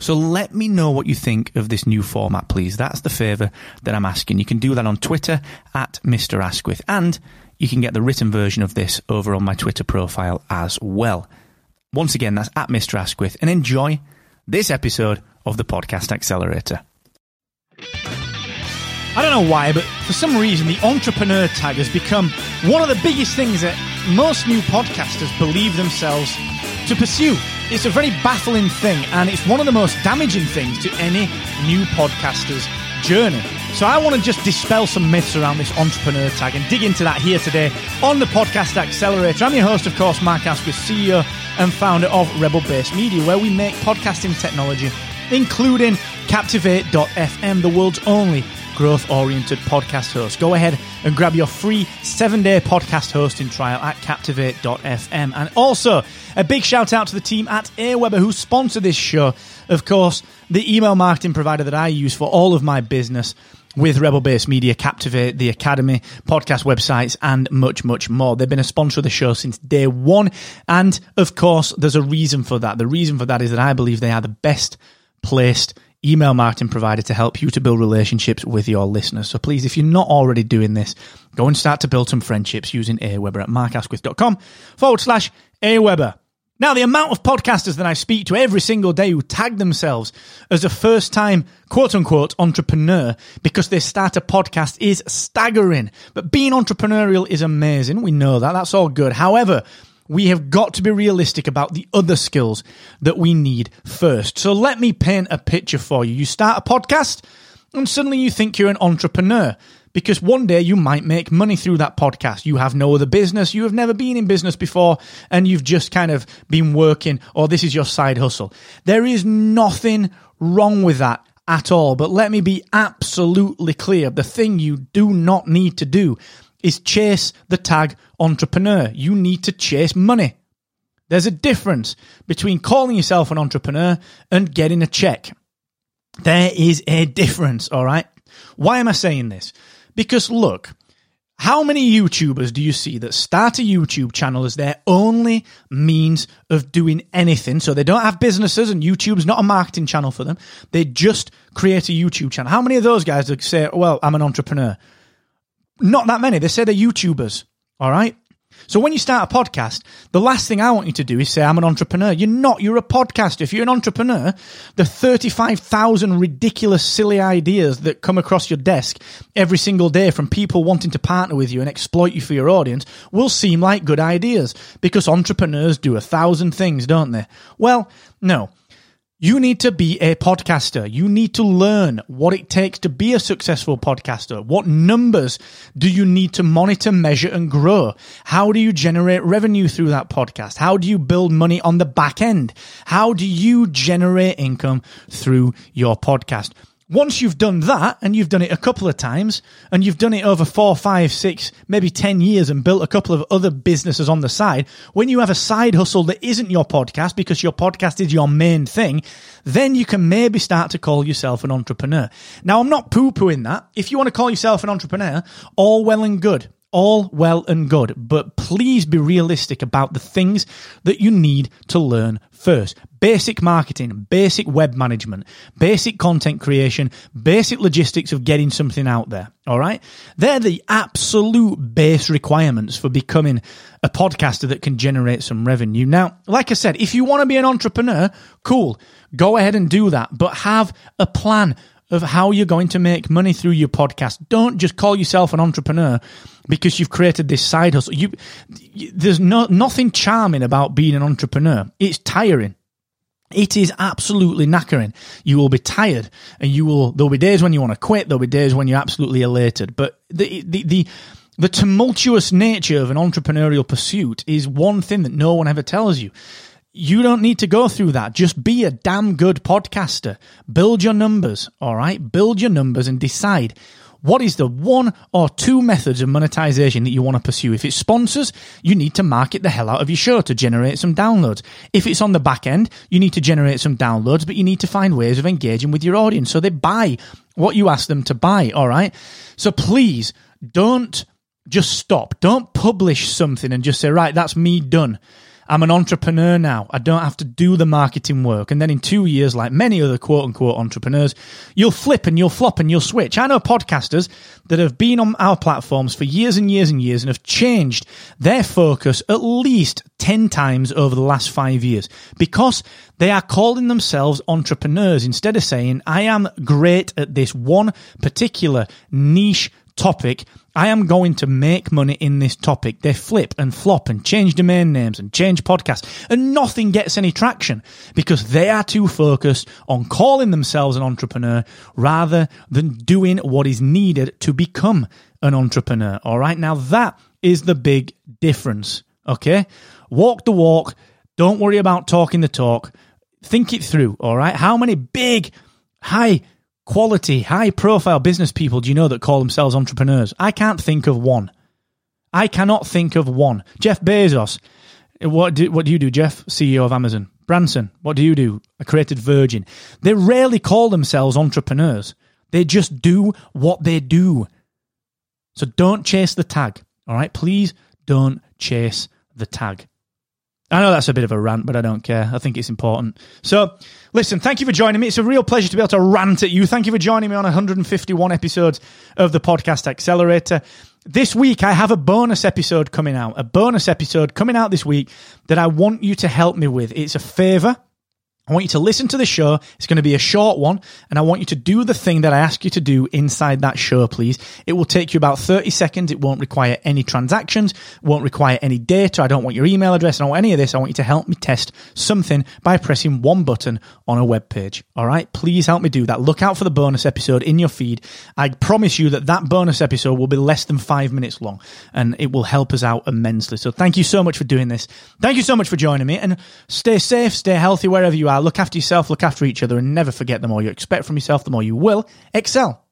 So let me know what you think of this new format, please. That's the favour that I'm asking. You can do that on Twitter at Mr. Asquith, and you can get the written version of this over on my Twitter profile as well. Once again, that's at Mr. Asquith, and enjoy this episode of the Podcast Accelerator. I don't know why, but for some reason, the entrepreneur tag has become one of the biggest things that most new podcasters believe themselves to pursue. It's a very baffling thing, and it's one of the most damaging things to any new podcaster's journey. So, I want to just dispel some myths around this entrepreneur tag and dig into that here today on the Podcast Accelerator. I'm your host, of course, Mark Asquith, CEO and founder of Rebel Base Media, where we make podcasting technology, including Captivate.fm, the world's only growth oriented podcast host. Go ahead and grab your free seven day podcast hosting trial at captivate.fm. And also, a big shout out to the team at Aweber who sponsor this show. Of course, the email marketing provider that I use for all of my business with Rebel Base Media, Captivate, the Academy, podcast websites, and much, much more. They've been a sponsor of the show since day one. And of course, there's a reason for that. The reason for that is that I believe they are the best placed email marketing provider to help you to build relationships with your listeners. So please, if you're not already doing this, go and start to build some friendships using Aweber at markasquith.com forward slash Aweber. Now, the amount of podcasters that I speak to every single day who tag themselves as a first time quote unquote entrepreneur because they start a podcast is staggering. But being entrepreneurial is amazing. We know that. That's all good. However, we have got to be realistic about the other skills that we need first. So let me paint a picture for you. You start a podcast and suddenly you think you're an entrepreneur because one day you might make money through that podcast. You have no other business, you have never been in business before, and you've just kind of been working, or this is your side hustle. There is nothing wrong with that at all. But let me be absolutely clear the thing you do not need to do is chase the tag entrepreneur. You need to chase money. There's a difference between calling yourself an entrepreneur and getting a check. There is a difference, all right? Why am I saying this? Because look, how many YouTubers do you see that start a YouTube channel as their only means of doing anything? So they don't have businesses and YouTube's not a marketing channel for them. They just create a YouTube channel. How many of those guys say, well, I'm an entrepreneur? Not that many. They say they're YouTubers. All right. So when you start a podcast, the last thing I want you to do is say, I'm an entrepreneur. You're not. You're a podcaster. If you're an entrepreneur, the 35,000 ridiculous, silly ideas that come across your desk every single day from people wanting to partner with you and exploit you for your audience will seem like good ideas because entrepreneurs do a thousand things, don't they? Well, no. You need to be a podcaster. You need to learn what it takes to be a successful podcaster. What numbers do you need to monitor, measure, and grow? How do you generate revenue through that podcast? How do you build money on the back end? How do you generate income through your podcast? Once you've done that, and you've done it a couple of times, and you've done it over four, five, six, maybe 10 years and built a couple of other businesses on the side, when you have a side hustle that isn't your podcast because your podcast is your main thing, then you can maybe start to call yourself an entrepreneur. Now, I'm not poo pooing that. If you want to call yourself an entrepreneur, all well and good all well and good, but please be realistic about the things that you need to learn first. Basic marketing, basic web management, basic content creation, basic logistics of getting something out there. All right. They're the absolute base requirements for becoming a podcaster that can generate some revenue. Now, like I said, if you want to be an entrepreneur, cool. Go ahead and do that, but have a plan of how you're going to make money through your podcast. Don't just call yourself an entrepreneur because you've created this side hustle. You, there's no nothing charming about being an entrepreneur. It's tiring. It is absolutely knackering. You will be tired, and you will. There'll be days when you want to quit. There'll be days when you're absolutely elated. But the the the the tumultuous nature of an entrepreneurial pursuit is one thing that no one ever tells you. You don't need to go through that. Just be a damn good podcaster. Build your numbers, all right? Build your numbers and decide what is the one or two methods of monetization that you want to pursue? If it's sponsors, you need to market the hell out of your show to generate some downloads. If it's on the back end, you need to generate some downloads, but you need to find ways of engaging with your audience so they buy what you ask them to buy, all right? So please don't just stop. Don't publish something and just say, right, that's me done. I'm an entrepreneur now. I don't have to do the marketing work. And then in two years, like many other quote unquote entrepreneurs, you'll flip and you'll flop and you'll switch. I know podcasters that have been on our platforms for years and years and years and have changed their focus at least 10 times over the last five years because they are calling themselves entrepreneurs instead of saying, I am great at this one particular niche topic. I am going to make money in this topic. They flip and flop and change domain names and change podcasts and nothing gets any traction because they are too focused on calling themselves an entrepreneur rather than doing what is needed to become an entrepreneur. All right. Now that is the big difference. Okay. Walk the walk. Don't worry about talking the talk. Think it through. All right. How many big, high quality, high profile business people do you know that call themselves entrepreneurs? I can't think of one. I cannot think of one. Jeff Bezos. What do, what do you do, Jeff, CEO of Amazon? Branson, what do you do? I created Virgin. They rarely call themselves entrepreneurs. They just do what they do. So don't chase the tag. All right? Please don't chase the tag. I know that's a bit of a rant, but I don't care. I think it's important. So, listen, thank you for joining me. It's a real pleasure to be able to rant at you. Thank you for joining me on 151 episodes of the Podcast Accelerator. This week, I have a bonus episode coming out, a bonus episode coming out this week that I want you to help me with. It's a favor I want you to listen to the show. It's going to be a short one, and I want you to do the thing that I ask you to do inside that show, please. It will take you about 30 seconds. It won't require any transactions, won't require any data. I don't want your email address. I don't want any of this. I want you to help me test something by pressing one button on a web page. All right? Please help me do that. Look out for the bonus episode in your feed. I promise you that that bonus episode will be less than five minutes long, and it will help us out immensely. So thank you so much for doing this. Thank you so much for joining me, and stay safe, stay healthy wherever you are look after yourself, look after each other, and never forget the more you expect from yourself, the more you will excel.